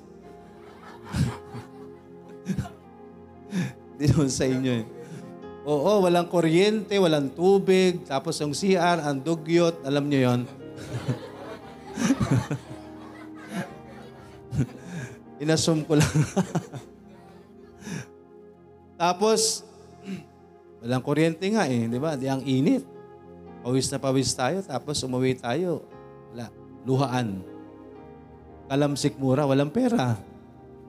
Hindi naman sa inyo eh. Oo, walang kuryente, walang tubig, tapos yung CR, ang dugyot, alam niyo yon. Inassume ko lang. tapos, walang kuryente nga eh, di ba? Di ang init. Pawis na pawis tayo, tapos umuwi tayo. Wala. Luhaan. Kalamsik mura, walang pera.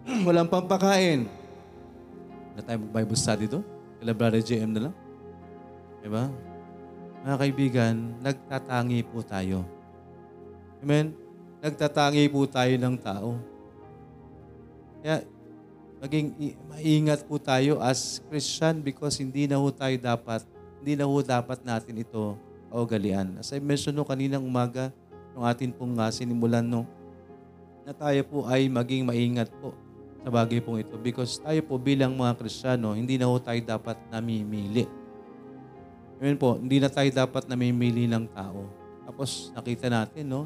walang pampakain. Na tayo mag-Bible study doon? Kila Brother JM na lang? Diba? Mga kaibigan, nagtatangi po tayo. Amen? Nagtatangi po tayo ng tao. Kaya, maging maingat po tayo as Christian because hindi na ho tayo dapat, hindi na ho dapat natin ito kaugalian. As I mentioned no, kaninang umaga, nung atin pong uh, sinimulan no, na tayo po ay maging maingat po sa bagay pong ito because tayo po bilang mga Kristiyano, hindi na ho tayo dapat namimili. Amen po, hindi na tayo dapat namimili ng tao. Tapos nakita natin, no?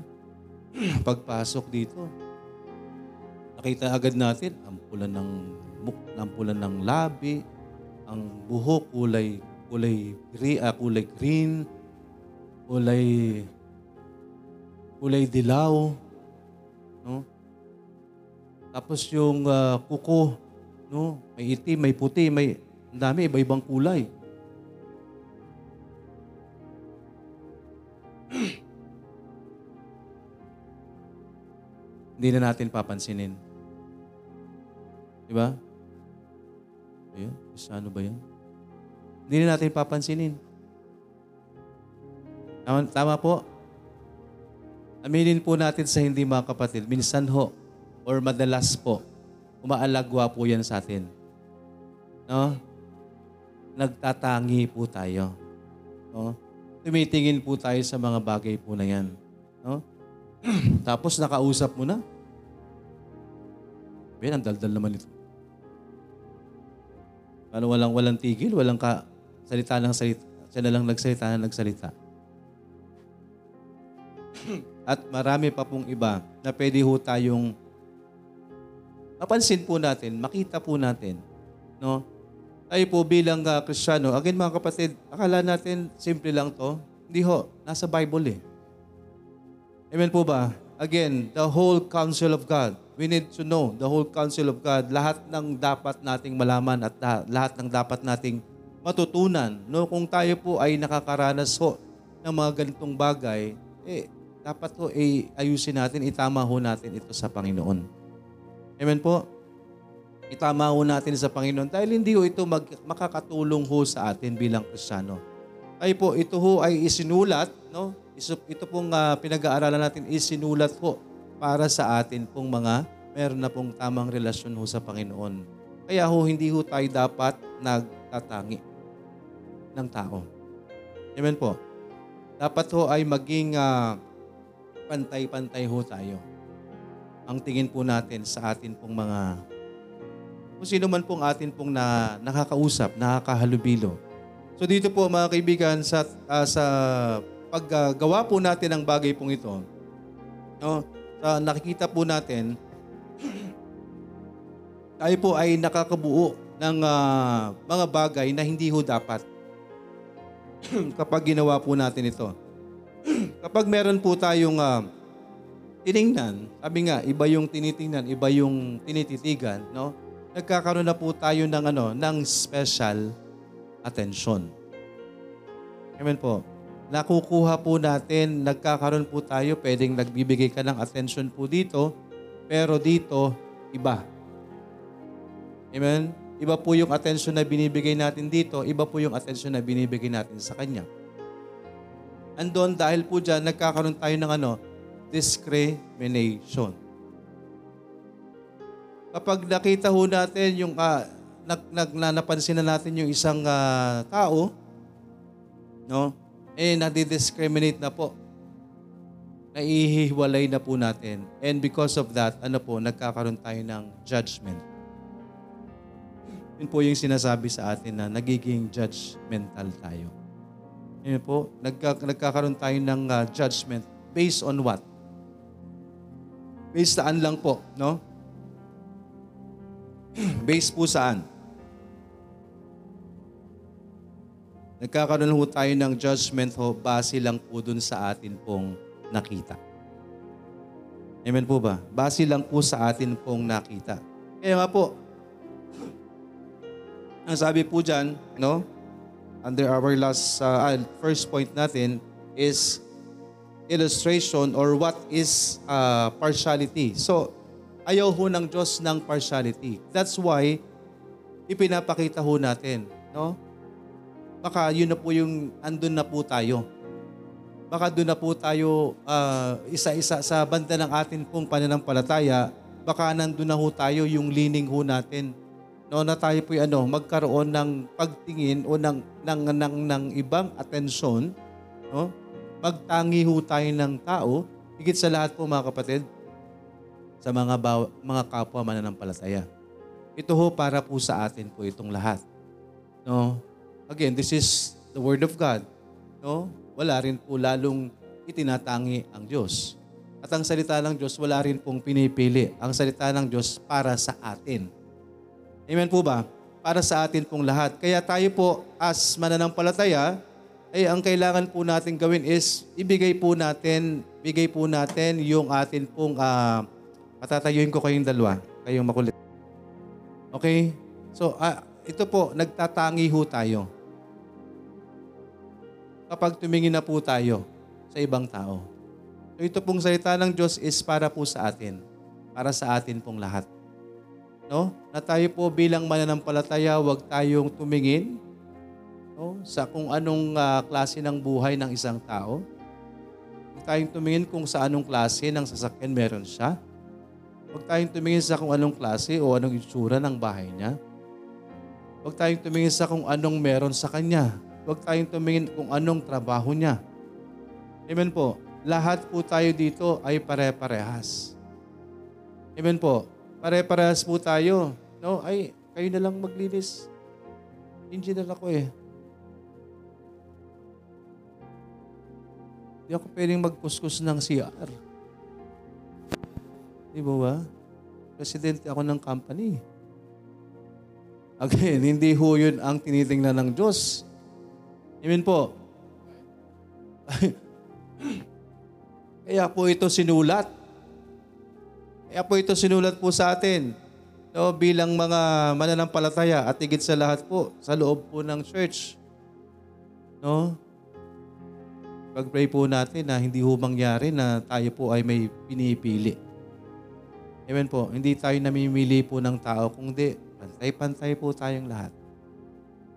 Pagpasok dito, nakita agad natin ang pula ng muk, ang pula ng labi, ang buhok kulay kulay green, ah, kulay green, kulay kulay dilaw, no? Tapos yung ah, kuko, no? May itim, may puti, may ang dami iba-ibang kulay. Hindi na natin papansinin. Di ba? Ayun, ano ba yan? Hindi na natin papansinin. Tama, tama po. Aminin po natin sa hindi mga kapatid, minsan ho, or madalas po, umaalagwa po yan sa atin. No? Nagtatangi po tayo. No? Tumitingin po tayo sa mga bagay po na yan. No? Tapos nakausap mo na. Ben, ang daldal naman ito. Paano walang walang tigil, walang ka, salita ng salita. Siya na lang nagsalita na nagsalita. At marami pa pong iba na pwede ho tayong mapansin po natin, makita po natin. No? Tayo po bilang uh, Kristiyano, again mga kapatid, akala natin simple lang to. Hindi ho, nasa Bible eh. Amen po ba? Again, the whole counsel of God. We need to know the whole counsel of God. Lahat ng dapat nating malaman at lahat ng dapat nating matutunan. No, kung tayo po ay nakakaranas ho ng mga ganitong bagay, eh, dapat ho eh, ayusin natin, itama ho natin ito sa Panginoon. Amen po? Itama ho natin sa Panginoon dahil hindi ho ito mag, makakatulong ho sa atin bilang Kristiyano. Ay po, ito ho ay isinulat, no? Ito pong uh, pinag-aaralan natin isinulat po para sa atin pong mga meron na pong tamang relasyon ho sa Panginoon. Kaya ho, hindi ho tayo dapat nagtatangi ng tao. Amen po. Dapat ho ay maging uh, pantay-pantay ho tayo. Ang tingin po natin sa atin pong mga kung sino man pong atin pong na, nakakausap, nakakahalubilo. So dito po mga kaibigan sa uh, sa paggawa po natin ng bagay pong ito, no, uh, nakikita po natin, tayo po ay nakakabuo ng uh, mga bagay na hindi ho dapat kapag ginawa po natin ito. kapag meron po tayong uh, tiningnan, sabi nga, iba yung tinitingnan, iba yung tinititigan, no? Nagkakaroon na po tayo ng ano, ng special attention. Amen po nakukuha po natin, nagkakaroon po tayo, pwedeng nagbibigay ka ng attention po dito, pero dito, iba. Amen? Iba po yung attention na binibigay natin dito, iba po yung attention na binibigay natin sa Kanya. Andon dahil po dyan, nagkakaroon tayo ng ano, discrimination. Kapag nakita ho natin yung, uh, nag, nag, na, napansin na natin yung isang uh, tao, no? eh nadidiscriminate na po. Naihiwalay na po natin. And because of that, ano po, nagkakaroon tayo ng judgment. Yun po yung sinasabi sa atin na nagiging judgmental tayo. Yun po, nagka, nagkakaroon tayo ng uh, judgment based on what? Based saan lang po, no? based po saan? Nagkakaroon ho tayo ng judgment ho base lang po dun sa atin pong nakita. Amen po ba? Base lang po sa atin pong nakita. Kaya nga po, ang sabi po dyan, no? Under our last, uh, first point natin is illustration or what is uh, partiality. So, ayaw ho ng Diyos ng partiality. That's why, ipinapakita ho natin, no? baka yun na po yung andun na po tayo. Baka doon na po tayo uh, isa-isa sa banda ng atin pong pananampalataya, baka nandun na ho tayo yung leaning ho natin. No, na tayo po ano, magkaroon ng pagtingin o ng, ng, ng, ng ibang atensyon, no? Magtangi ho tayo ng tao, higit sa lahat po mga kapatid, sa mga, baw, mga kapwa mananampalataya. ito ho para po sa atin po itong lahat. No? Again, this is the word of God. No? Wala rin po lalong itinatangi ang Diyos. At ang salita ng Diyos, wala rin pong pinipili. Ang salita ng Diyos para sa atin. Amen po ba? Para sa atin pong lahat. Kaya tayo po as mananampalataya, ay ang kailangan po natin gawin is ibigay po natin, bigay po natin yung atin pong, uh, patatayuin ko kayong dalawa, kayong makulit. Okay? So, ah, ito po, nagtatangi ho tayo. Kapag tumingin na po tayo sa ibang tao. So ito pong salita ng Diyos is para po sa atin. Para sa atin pong lahat. No? Na tayo po bilang mananampalataya, huwag tayong tumingin no? sa kung anong uh, klase ng buhay ng isang tao. Huwag tayong tumingin kung sa anong klase ng sasakyan meron siya. Huwag tayong tumingin sa kung anong klase o anong itsura ng bahay niya. Huwag tayong tumingin sa kung anong meron sa kanya. Huwag tayong tumingin kung anong trabaho niya. Amen po lahat po tayo dito ay pare-parehas. Amen po. Pare-parehas po tayo. No, ay kayo na lang maglinis. Engineer ako eh. Hindi ako pwedeng magkuskus ng CR. Di ba ba? Presidente ako ng company. Again, hindi ho yun ang tinitingnan ng Diyos. Amen po. Kaya po ito sinulat. Kaya po ito sinulat po sa atin. No, bilang mga mananampalataya at higit sa lahat po sa loob po ng church. No? Pag-pray po natin na hindi ho mangyari na tayo po ay may pinipili. Amen po. Hindi tayo namimili po ng tao, kundi pantay-pantay po tayong lahat.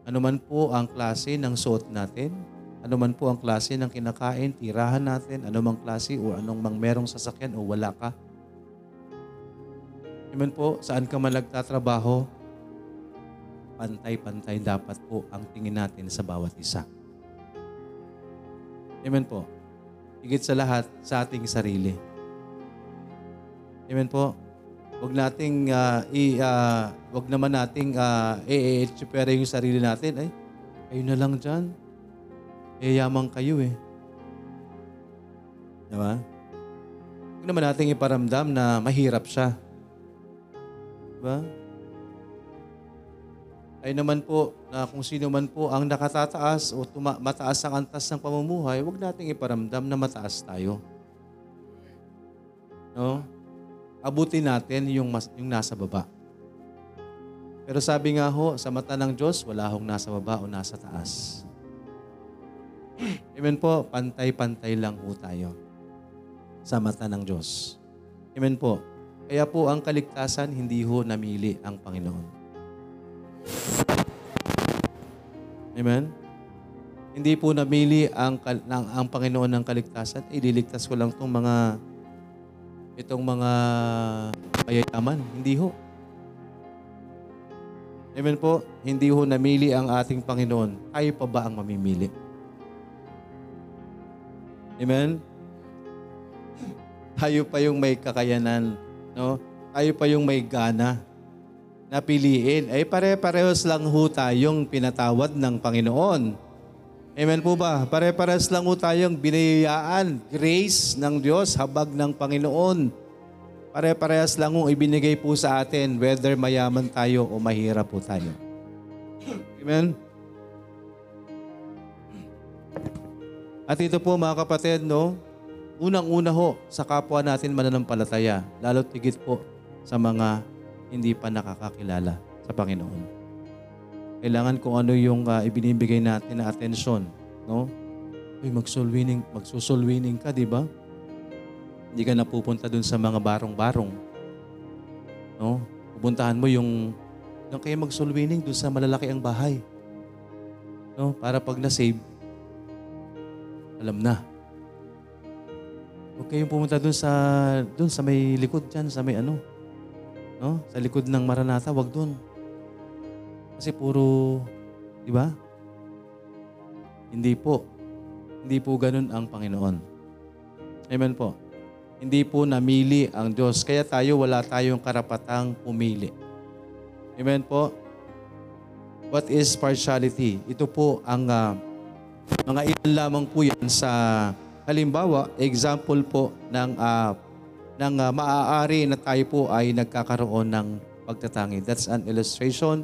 Ano man po ang klase ng suot natin, ano man po ang klase ng kinakain, tirahan natin, ano mang klase o anong mang merong sasakyan o wala ka. Amen po, saan ka man nagtatrabaho, pantay-pantay dapat po ang tingin natin sa bawat isa. Amen po. Higit sa lahat, sa ating sarili. Amen po. Huwag nating uh, i uh, wag naman nating uh, i-etsipere yung sarili natin. Ay, ayun na lang diyan eh, yaman kayo eh. Diba? Huwag naman natin iparamdam na mahirap siya. Diba? Ay naman po, na kung sino man po ang nakatataas o tuma- mataas ang antas ng pamumuhay, huwag nating iparamdam na mataas tayo. No? Abutin natin yung, mas, yung nasa baba. Pero sabi nga ho, sa mata ng Diyos, wala hong nasa baba o nasa taas. Amen po, pantay-pantay lang po tayo sa mata ng Diyos. Amen po. Kaya po ang kaligtasan, hindi ho namili ang Panginoon. Amen? Hindi po namili ang, ng, ang Panginoon ng kaligtasan. Ililigtas ko lang itong mga itong mga payayaman. Hindi ho. Amen po? Hindi ho namili ang ating Panginoon. Tayo pa ba ang mamimili? Amen? Tayo pa yung may kakayanan, no? Tayo pa yung may gana na piliin. Ay pare-parehas lang ho tayong pinatawad ng Panginoon. Amen po ba? Pare-parehas lang ho tayong binayaan, grace ng Diyos, habag ng Panginoon. Pare-parehas lang ho ibinigay po sa atin, whether mayaman tayo o mahirap po tayo. Amen? At ito po mga kapatid, no, unang-una ho sa kapwa natin mananampalataya, lalo tigit po sa mga hindi pa nakakakilala sa Panginoon. Kailangan kung ano yung uh, ibinibigay natin na atensyon, no? Uy, mag-soul winning, magso-soul winning ka, di ba? Hindi ka napupunta dun sa mga barong-barong. No? Pupuntahan mo yung nang kayo mag-soul winning dun sa malalaki ang bahay. No? Para pag na-save, alam na. Huwag kayong pumunta dun sa, dun sa may likod dyan, sa may ano. No? Sa likod ng Maranata, wag dun. Kasi puro, di ba? Hindi po. Hindi po ganun ang Panginoon. Amen po. Hindi po namili ang Diyos. Kaya tayo, wala tayong karapatang pumili. Amen po. What is partiality? Ito po ang ah, mga ilan lamang po yan sa halimbawa, example po ng ah, ng ah, maaari na tayo po ay nagkakaroon ng pagtatangi. That's an illustration.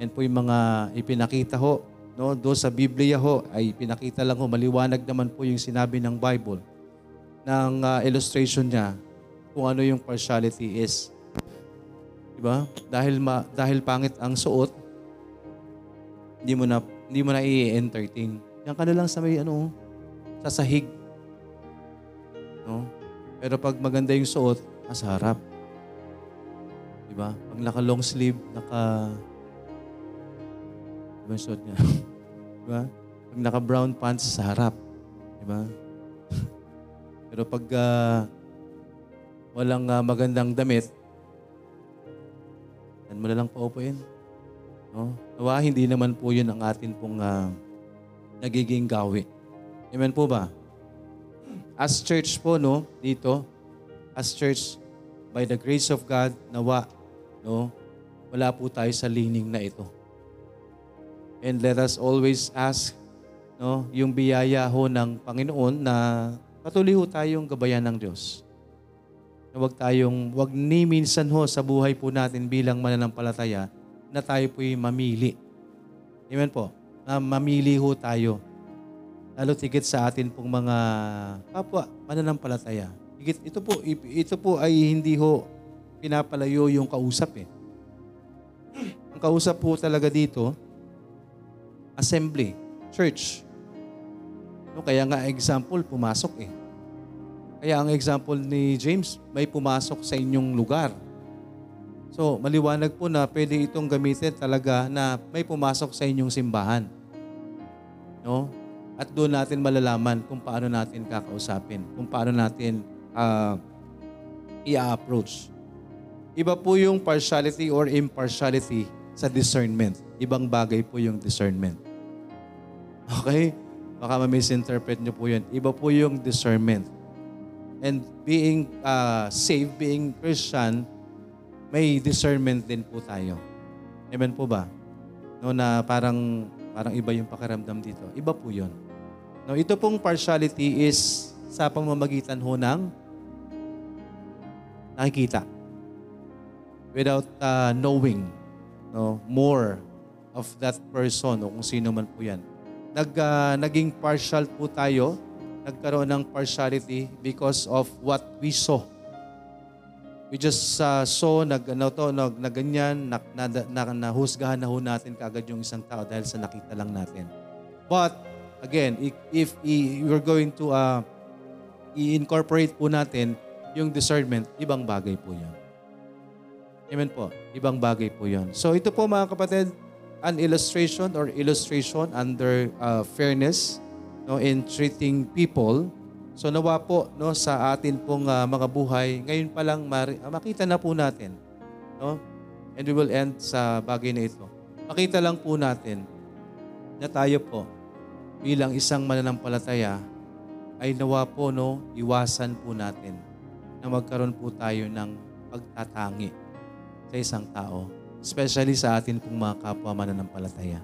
And po yung mga ipinakita ho, no, do sa Biblia ho, ay pinakita lang ho, maliwanag naman po yung sinabi ng Bible ng ah, illustration niya kung ano yung partiality is. Diba? Dahil ma, dahil pangit ang suot, hindi mo na hindi mo na i-entertain. Yan ka na lang sa may ano, sa sahig. No? Pero pag maganda yung suot, nasa harap. Diba? Pag naka long sleeve, naka Diba yung suot niya? diba? Pag naka brown pants, sa harap. Diba? Pero pag ah, walang ah, magandang damit, yan mo na lang paupuin. No? Nawa, hindi naman po yun ang atin pong ah, nagiging gawi. Amen po ba? As church po, no, dito, as church, by the grace of God, nawa, no, wala po tayo sa lining na ito. And let us always ask, no, yung biyaya ho ng Panginoon na patuloy ho tayong gabayan ng Diyos. Na wag tayong, wag ni minsan ho sa buhay po natin bilang mananampalataya na tayo po'y mamili. Amen po. Na mamili ho tayo. Lalo tigit sa atin pong mga kapwa mananampalataya. Higit, ito po, ito po ay hindi ho pinapalayo yung kausap eh. Ang kausap po talaga dito, assembly, church. No, kaya nga example, pumasok eh. Kaya ang example ni James, may pumasok sa inyong lugar. So, maliwanag po na pwede itong gamitin talaga na may pumasok sa inyong simbahan. No? At doon natin malalaman kung paano natin kakausapin, kung paano natin ah, i-approach. Iba po yung partiality or impartiality sa discernment. Ibang bagay po yung discernment. Okay? Baka ma-misinterpret nyo po yun. Iba po yung discernment. And being uh, saved, being Christian, may discernment din po tayo. Amen po ba? No, na parang parang iba yung pakiramdam dito. Iba po 'yon. No, ito pong partiality is sa pamamagitan ho ng nakikita without uh, knowing no more of that person o kung sino man po 'yan. Nag uh, naging partial po tayo, nagkaroon ng partiality because of what we saw we just uh, saw nag ano to nag, na ganyan na, na, na, nahusgahan na ho natin kaagad yung isang tao dahil sa nakita lang natin. But again, if, if we're going to uh, i-incorporate po natin yung discernment, ibang bagay po 'yan. Amen po. Ibang bagay po 'yan. So ito po mga kapatid, an illustration or illustration under uh, fairness no in treating people So nawa po no sa atin pong uh, mga buhay, ngayon pa lang mari, uh, makita na po natin, no? And we will end sa bagay na ito. Makita lang po natin na tayo po bilang isang mananampalataya ay nawa po no iwasan po natin na magkaroon po tayo ng pagtatangi sa isang tao, especially sa atin pong mga kapwa mananampalataya.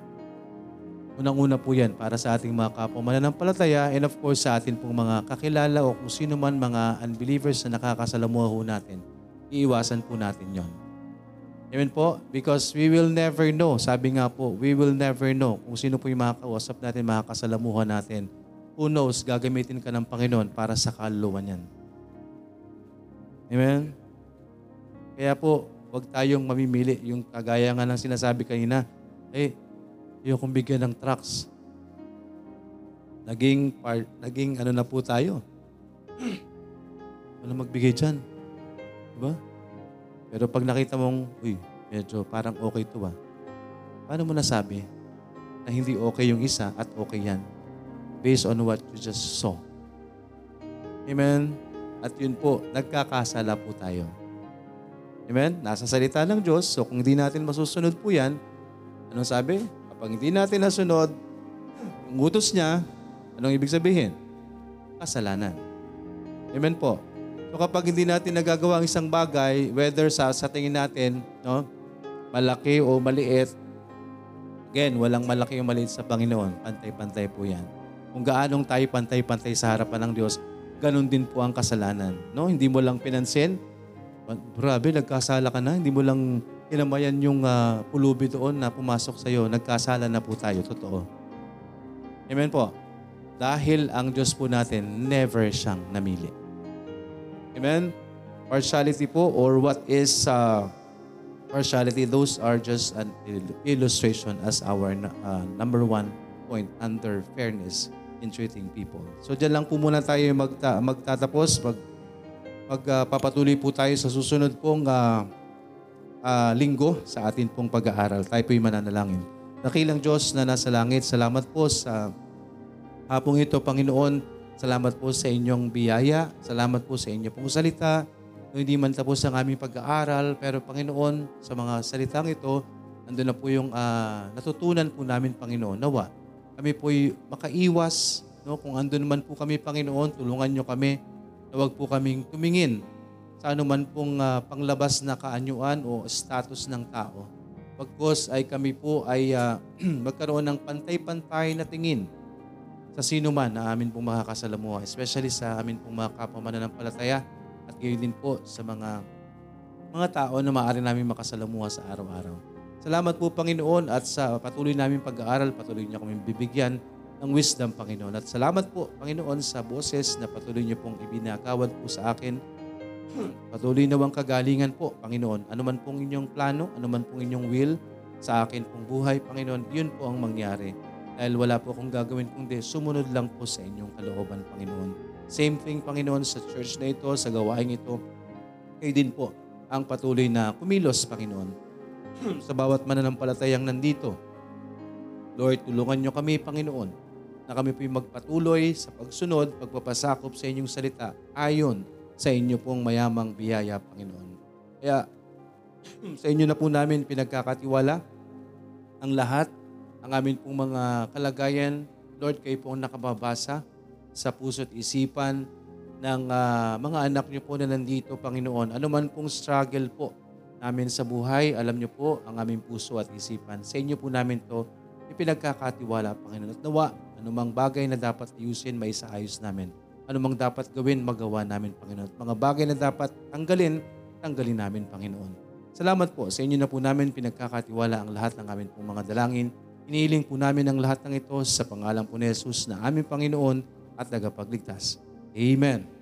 Unang-una po yan para sa ating mga kapwa mananampalataya and of course sa atin pong mga kakilala o kung sino man mga unbelievers na nakakasalamuha natin. Iiwasan po natin yon. Amen po? Because we will never know. Sabi nga po, we will never know kung sino po yung makakausap natin, makakasalamuha natin. Who knows, gagamitin ka ng Panginoon para sa kaluluwan yan. Amen? Kaya po, huwag tayong mamimili. Yung kagaya nga ng sinasabi kanina, eh, yung kung bigyan ng trucks. Naging, part, naging ano na po tayo. Wala magbigay dyan. Diba? Pero pag nakita mong, uy, medyo parang okay to ba? Paano mo nasabi na hindi okay yung isa at okay yan? Based on what you just saw. Amen? At yun po, nagkakasala po tayo. Amen? Nasa salita ng Diyos. So kung hindi natin masusunod po yan, anong sabi? Kapag hindi natin nasunod, ang utos niya, anong ibig sabihin? Kasalanan. Amen po. So kapag hindi natin nagagawa ang isang bagay, whether sa, sa tingin natin, no, malaki o maliit, again, walang malaki o maliit sa Panginoon. Pantay-pantay po yan. Kung gaanong tayo pantay-pantay sa harapan ng Diyos, ganun din po ang kasalanan. No? Hindi mo lang pinansin, grabe, nagkasala ka na. Hindi mo lang kinamayan yung ah, pulubi doon na pumasok sa'yo. Nagkasala na po tayo. Totoo. Amen po. Dahil ang Diyos po natin, never siyang namili. Amen? Partiality po or what is uh, partiality, those are just an il- illustration as our uh, number one point under fairness in treating people. So dyan lang po muna tayo magta- magtatapos. Mag, magpapatuloy po tayo sa susunod pong uh, uh, linggo sa atin pong pag-aaral. Tayo po'y mananalangin. Nakilang Diyos na nasa langit, salamat po sa hapong ito, Panginoon. Salamat po sa inyong biyaya. Salamat po sa inyong pong salita. Kung hindi man tapos ang aming pag-aaral, pero Panginoon, sa mga salitang ito, nandun na po yung ah, natutunan po namin, Panginoon. Nawa, kami po'y makaiwas. No? Kung andun man po kami, Panginoon, tulungan nyo kami na huwag po kaming tumingin sa anuman pong ah, panglabas na kaanyuan o status ng tao. Pagkos ay kami po ay ah, magkaroon ng pantay-pantay na tingin sa sino man na amin pong makakasalamuha, especially sa amin pong mga kapwa mananampalataya at gayon din po sa mga mga tao na maaari namin makasalamuha sa araw-araw. Salamat po Panginoon at sa patuloy namin pag-aaral, patuloy niyo kami bibigyan ng wisdom Panginoon. At salamat po Panginoon sa boses na patuloy niyo pong ibinagawad po sa akin. Patuloy nawang kagalingan po Panginoon. Ano man pong inyong plano, ano man pong inyong will sa akin pong buhay Panginoon, yun po ang mangyari. Dahil wala po akong gagawin kundi sumunod lang po sa inyong kalooban Panginoon. Same thing Panginoon sa church na ito, sa gawain ito. Kayo din po ang patuloy na kumilos Panginoon sa bawat mananampalatayang nandito. Lord, tulungan niyo kami, Panginoon, na kami po'y magpatuloy sa pagsunod, pagpapasakop sa inyong salita ayon sa inyo pong mayamang biyaya, Panginoon. Kaya sa inyo na po namin pinagkakatiwala ang lahat, ang amin pong mga kalagayan. Lord, kayo po ang nakababasa sa puso't isipan ng ah, mga anak niyo po na nandito, Panginoon. Ano man pong struggle po namin sa buhay, alam niyo po ang aming puso at isipan. Sa inyo po namin to ipinagkakatiwala, Panginoon. At nawa, anumang bagay na dapat ayusin, may isaayos namin. Anumang dapat gawin, magawa namin, Panginoon. At mga bagay na dapat tanggalin, tanggalin namin, Panginoon. Salamat po. Sa inyo na po namin pinagkakatiwala ang lahat ng aming pong mga dalangin. Inihiling po namin ang lahat ng ito sa pangalan po ni Jesus na aming Panginoon at tagapagligtas. Amen.